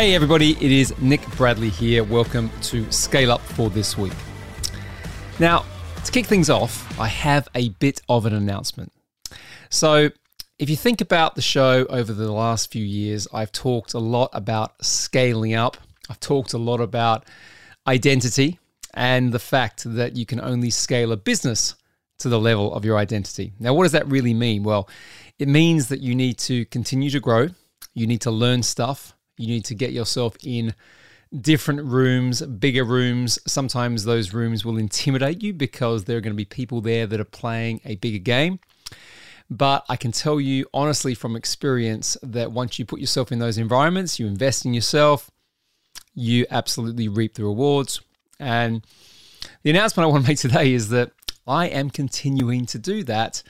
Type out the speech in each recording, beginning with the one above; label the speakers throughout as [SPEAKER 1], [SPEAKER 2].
[SPEAKER 1] Hey, everybody, it is Nick Bradley here. Welcome to Scale Up for this week. Now, to kick things off, I have a bit of an announcement. So, if you think about the show over the last few years, I've talked a lot about scaling up. I've talked a lot about identity and the fact that you can only scale a business to the level of your identity. Now, what does that really mean? Well, it means that you need to continue to grow, you need to learn stuff, you need to get yourself in different rooms, bigger rooms. Sometimes those rooms will intimidate you because there are going to be people there that are playing a bigger game. But I can tell you honestly from experience that once you put yourself in those environments, you invest in yourself, you absolutely reap the rewards. And the announcement I want to make today is that I am continuing to do that.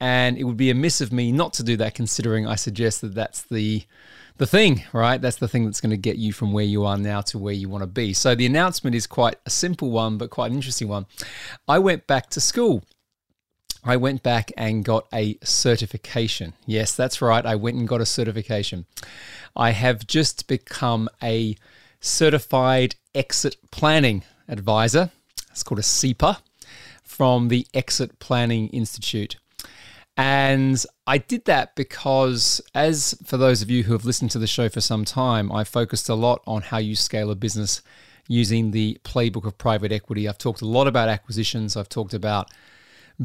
[SPEAKER 1] And it would be amiss of me not to do that, considering I suggest that that's the the thing, right? That's the thing that's going to get you from where you are now to where you want to be. So the announcement is quite a simple one, but quite an interesting one. I went back to school. I went back and got a certification. Yes, that's right. I went and got a certification. I have just become a certified exit planning advisor. It's called a CEPA from the Exit Planning Institute. And I did that because, as for those of you who have listened to the show for some time, I focused a lot on how you scale a business using the playbook of private equity. I've talked a lot about acquisitions, I've talked about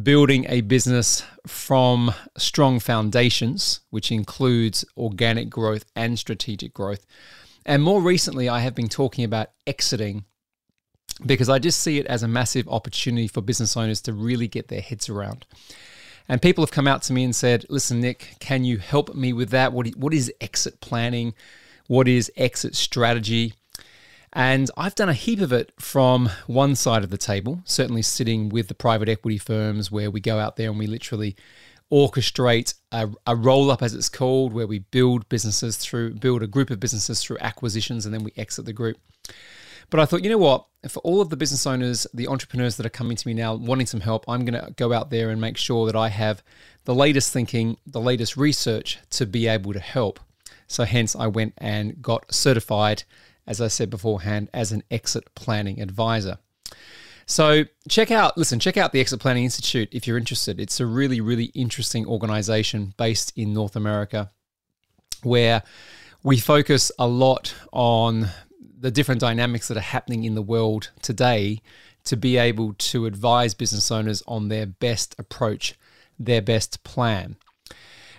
[SPEAKER 1] building a business from strong foundations, which includes organic growth and strategic growth. And more recently, I have been talking about exiting because I just see it as a massive opportunity for business owners to really get their heads around. And people have come out to me and said, listen, Nick, can you help me with that? What, what is exit planning? What is exit strategy? And I've done a heap of it from one side of the table, certainly sitting with the private equity firms where we go out there and we literally orchestrate a, a roll up, as it's called, where we build businesses through, build a group of businesses through acquisitions and then we exit the group. But I thought, you know what? For all of the business owners, the entrepreneurs that are coming to me now wanting some help, I'm going to go out there and make sure that I have the latest thinking, the latest research to be able to help. So, hence, I went and got certified, as I said beforehand, as an exit planning advisor. So, check out, listen, check out the Exit Planning Institute if you're interested. It's a really, really interesting organization based in North America where we focus a lot on the different dynamics that are happening in the world today to be able to advise business owners on their best approach, their best plan.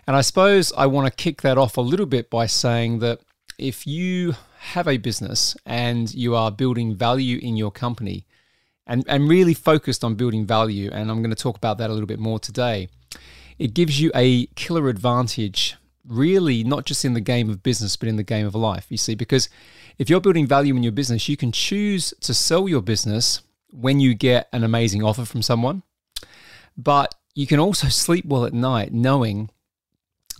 [SPEAKER 1] And I suppose I want to kick that off a little bit by saying that if you have a business and you are building value in your company and, and really focused on building value, and I'm going to talk about that a little bit more today, it gives you a killer advantage, really, not just in the game of business, but in the game of life. You see, because if you're building value in your business, you can choose to sell your business when you get an amazing offer from someone. But you can also sleep well at night knowing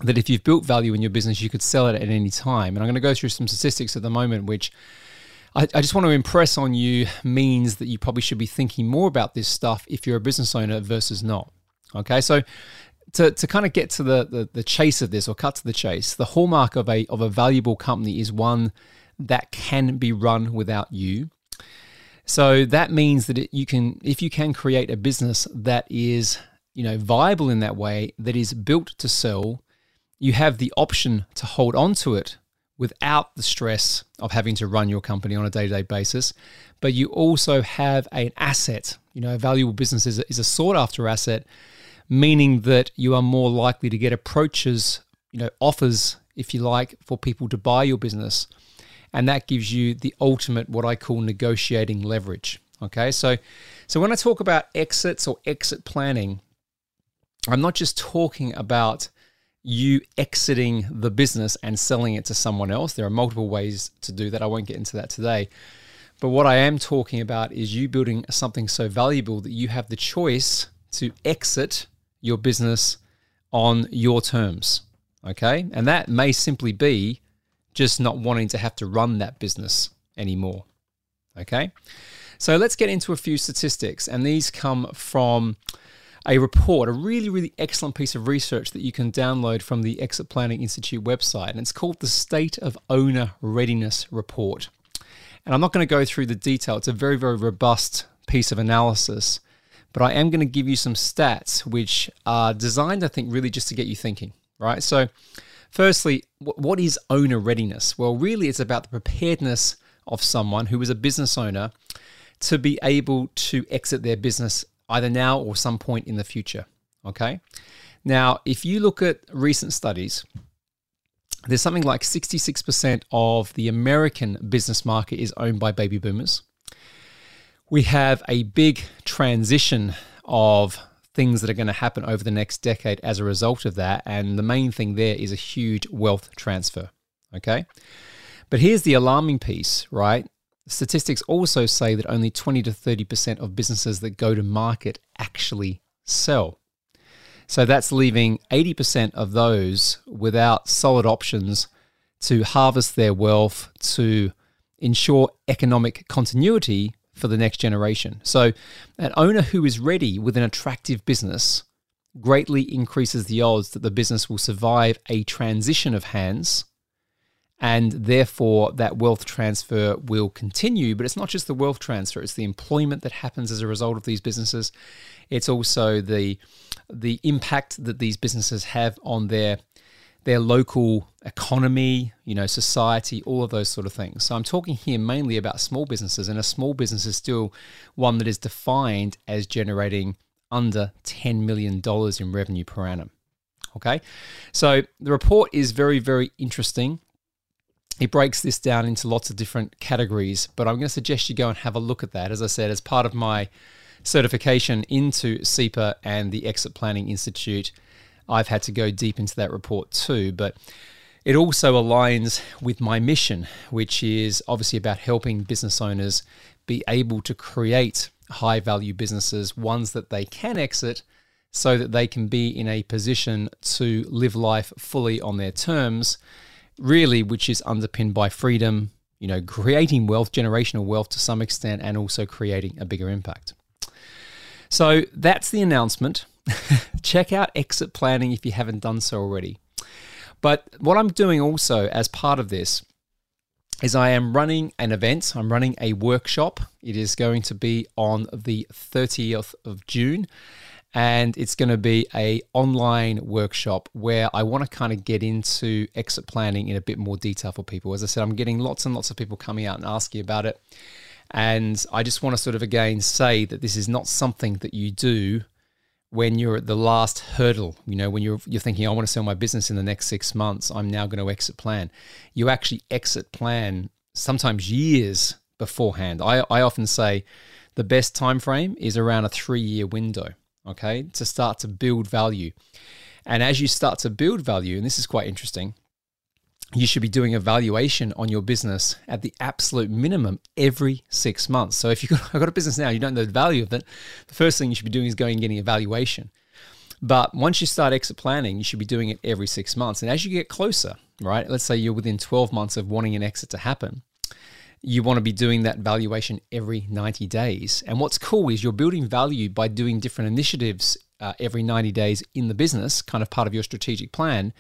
[SPEAKER 1] that if you've built value in your business, you could sell it at any time. And I'm going to go through some statistics at the moment, which I, I, just want to impress on you means that you probably should be thinking more about this stuff if you're a business owner versus not. Okay, so to, to kind of get to the, the, the chase of this or cut to the chase, the hallmark of a of a valuable company is one that can be run without you. So that means that it, you can, if you can create a business that is, you know, viable in that way, that is built to sell, you have the option to hold on to it without the stress of having to run your company on a day-to-day basis. But you also have an asset. You know, a valuable business is a, is a sought-after asset, meaning that you are more likely to get approaches, you know, offers, if you like, for people to buy your business and that gives you the ultimate what I call negotiating leverage. Okay, so so when I talk about exits or exit planning, I'm not just talking about you exiting the business and selling it to someone else. There are multiple ways to do that. I won't get into that today. But what I am talking about is you building something so valuable that you have the choice to exit your business on your terms. Okay? And that may simply be just not wanting to have to run that business anymore. Okay? So let's get into a few statistics, and these come from a report, a really, really excellent piece of research that you can download from the Exit Planning Institute website. And it's called the State of Owner Readiness Report. And I'm not going to go through the detail, it's a very, very robust piece of analysis. But I am going to give you some stats which are designed, I think, really just to get you thinking, right? So, firstly, what is owner readiness? Well, really, it's about the preparedness of someone who is a business owner to be able to exit their business either now or some point in the future. Okay. Now, if you look at recent studies, there's something like 66% of the American business market is owned by baby boomers. We have a big transition of things that are going to happen over the next decade as a result of that. And the main thing there is a huge wealth transfer. Okay. But here's the alarming piece, right? Statistics also say that only 20 to 30% of businesses that go to market actually sell. So that's leaving 80% of those without solid options to harvest their wealth, to ensure economic continuity for the next generation. So, an owner who is ready with an attractive business greatly increases the odds that the business will survive a transition of hands and therefore that wealth transfer will continue. But it's not just the wealth transfer; it's the employment that happens as a result of these businesses. It's also the the impact that these businesses have on their their local economy, you know, society, all of those sort of things. So I'm talking here mainly about small businesses, and a small business is still one that is defined as generating under $10 million in revenue per annum. Okay, so the report is very, very interesting it breaks this down into lots of different categories, but I'm going to suggest you go and have a look at that. As I said, as part of my certification into CEPA and the Exit Planning Institute, I've had to go deep into that report too. But it also aligns with my mission, which is obviously about helping business owners be able to create high value businesses, ones that they can exit so that they can be in a position to live life fully on their terms really, which is underpinned by freedom, you know, creating wealth, generational wealth to some extent, and also creating a bigger impact. So that's the announcement. Check out exit planning if you haven't done so already. But what I'm doing also as part of this is I am running an event. I'm running a workshop. It is going to be on the 30th of June and it's going to be a online workshop where I want to kind of get into exit planning in a bit more detail for people. As I said, I'm getting lots and lots of people coming out and asking about it. And I just want to sort of again say that this is not something that you do when you're at the last hurdle, you know, when you're you're thinking I want to sell my business in the next 6 months, I'm now going to exit plan. You actually exit plan sometimes years beforehand. I I often say the best time frame is around a 3-year window okay, to start to build value. And as you start to build value, and this is quite interesting, you should be doing a valuation on your business at the absolute minimum every six months. So if you've got, got a business now, you don't know the value of it, the first thing you should be doing is going and getting a valuation. But once you start exit planning, you should be doing it every six months. And as you get closer, right, let's say you're within 12 months of wanting an exit to happen, you want to be doing that valuation every 90 days. And what's cool is you're building value by doing different initiatives uh, every 90 days in the business, kind of part of your strategic plan.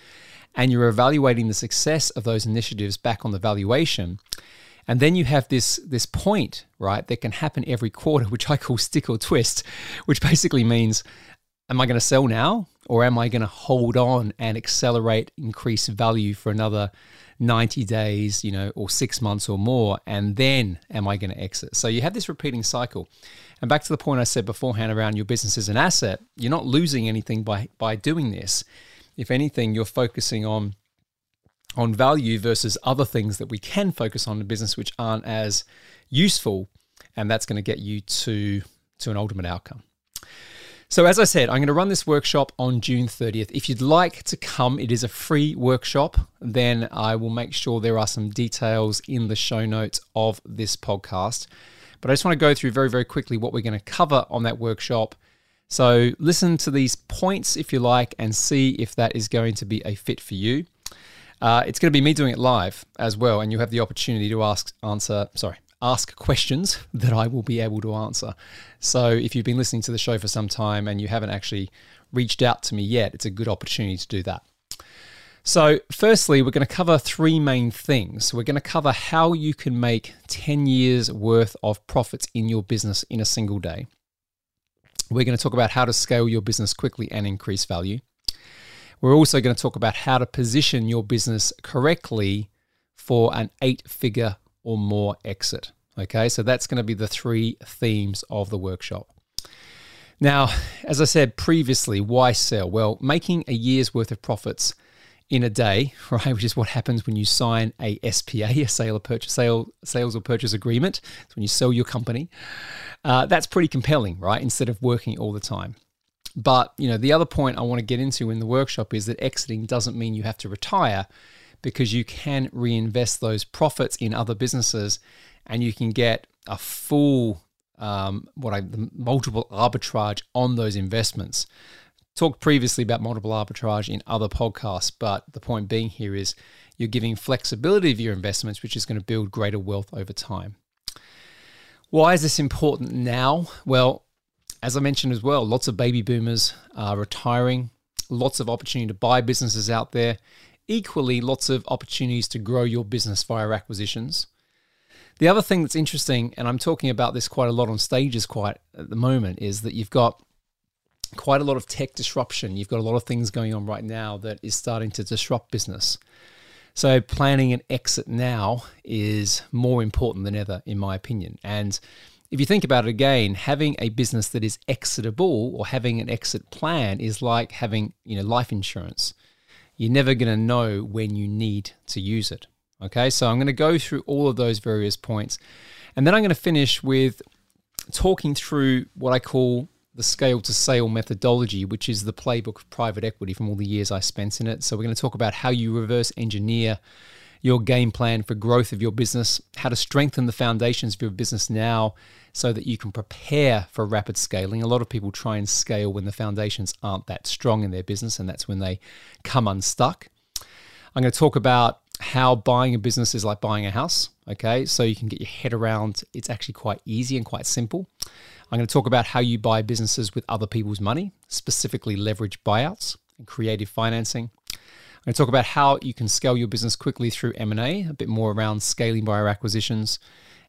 [SPEAKER 1] And you're evaluating the success of those initiatives back on the valuation. And then you have this this point, right, that can happen every quarter, which I call stick or twist, which basically means am I going to sell now or am I going to hold on and accelerate increase value for another 90 days, you know, or six months or more, and then am I going to exit? So you have this repeating cycle. And back to the point I said beforehand around your business as an asset, you're not losing anything by by doing this. If anything, you're focusing on on value versus other things that we can focus on in business which aren't as useful, and that's going to get you to to an ultimate outcome. So, as I said, I'm going to run this workshop on June 30th. If you'd like to come, it is a free workshop. Then I will make sure there are some details in the show notes of this podcast. But I just want to go through very, very quickly what we're going to cover on that workshop. So, listen to these points if you like and see if that is going to be a fit for you. Uh, it's going to be me doing it live as well, and you have the opportunity to ask, answer, sorry, ask questions that I will be able to answer. So if you've been listening to the show for some time and you haven't actually reached out to me yet, it's a good opportunity to do that. So, firstly, we're going to cover three main things. We're going to cover how you can make 10 years worth of profits in your business in a single day. We're going to talk about how to scale your business quickly and increase value. We're also going to talk about how to position your business correctly for an eight figure or more exit. Okay, so that's going to be the three themes of the workshop. Now, as I said previously, why sell? Well, making a year's worth of profits in a day, right, which is what happens when you sign a SPA, a sale or purchase sale sales or purchase agreement. It's when you sell your company. Uh, that's pretty compelling, right? Instead of working all the time. But you know, the other point I want to get into in the workshop is that exiting doesn't mean you have to retire, because you can reinvest those profits in other businesses, and you can get a full um, what I multiple arbitrage on those investments talked previously about multiple arbitrage in other podcasts, but the point being here is you're giving flexibility of your investments, which is going to build greater wealth over time. Why is this important now? Well, as I mentioned as well, lots of baby boomers are retiring, lots of opportunity to buy businesses out there, equally, lots of opportunities to grow your business via acquisitions. The other thing that's interesting, and I'm talking about this quite a lot on stages quite at the moment, is that you've got quite a lot of tech disruption. You've got a lot of things going on right now that is starting to disrupt business. So, planning an exit now is more important than ever, in my opinion. And if you think about it again, having a business that is exitable or having an exit plan is like having you know life insurance. You're never going to know when you need to use it. Okay, so I'm going to go through all of those various points, and then I'm going to finish with talking through what I call the scale to sale methodology, which is the playbook of private equity from all the years I spent in it. So, we're going to talk about how you reverse engineer your game plan for growth of your business, how to strengthen the foundations of your business now so that you can prepare for rapid scaling. A lot of people try and scale when the foundations aren't that strong in their business, and that's when they come unstuck. I'm going to talk about how buying a business is like buying a house. Okay, so you can get your head around it's actually quite easy and quite simple. I'm going to talk about how you buy businesses with other people's money, specifically leverage buyouts and creative financing. I'm going to talk about how you can scale your business quickly through M&A, a bit more around scaling via acquisitions,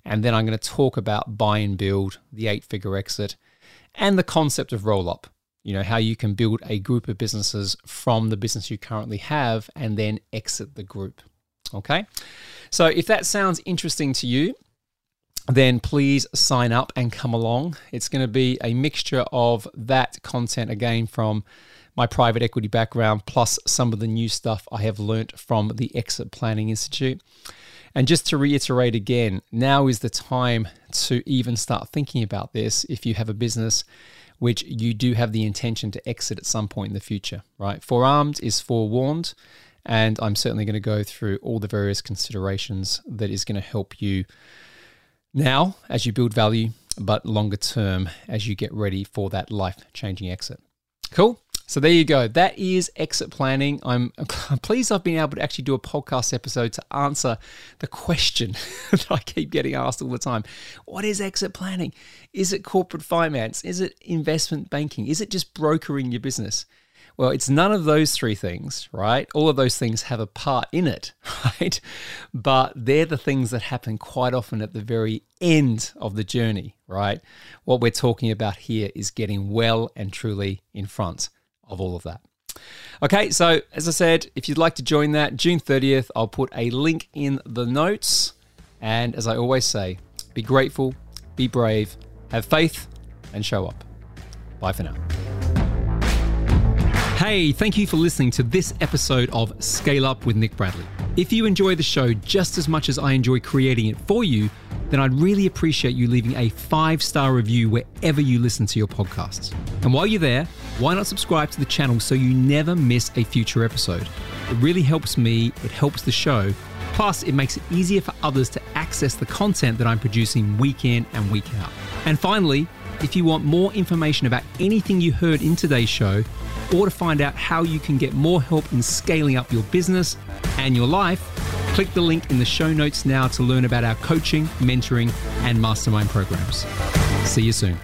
[SPEAKER 1] and then I'm going to talk about buy and build, the eight-figure exit, and the concept of roll-up. You know, how you can build a group of businesses from the business you currently have and then exit the group. Okay? So if that sounds interesting to you, then please sign up and come along. It's going to be a mixture of that content again from my private equity background, plus some of the new stuff I have learnt from the Exit Planning Institute. And just to reiterate again, now is the time to even start thinking about this if you have a business which you do have the intention to exit at some point in the future, right? Forearmed is forewarned, and I'm certainly going to go through all the various considerations that is going to help you now as you build value, but longer term as you get ready for that life changing exit. Cool. So there you go. That is exit planning. I'm pleased I've been able to actually do a podcast episode to answer the question that I keep getting asked all the time. What is exit planning? Is it corporate finance? Is it investment banking? Is it just brokering your business? Well, it's none of those three things, right? All of those things have a part in it, right? But they're the things that happen quite often at the very end of the journey, right? What we're talking about here is getting well and truly in front of all of that. Okay, so as I said, if you'd like to join that, June 30th, I'll put a link in the notes. And as I always say, be grateful, be brave, have faith, and show up. Bye for now. Hey, thank you for listening to this episode of Scale Up with Nick Bradley. If you enjoy the show just as much as I enjoy creating it for you, then I'd really appreciate you leaving a five star review wherever you listen to your podcasts. And while you're there, why not subscribe to the channel so you never miss a future episode? It really helps me, it helps the show. Plus, it makes it easier for others to access the content that I'm producing week in and week out. And finally, if you want more information about anything you heard in today's show, or to find out how you can get more help in scaling up your business and your life, Click the link in the show notes now to learn about our coaching, mentoring, and mastermind programs. See you soon.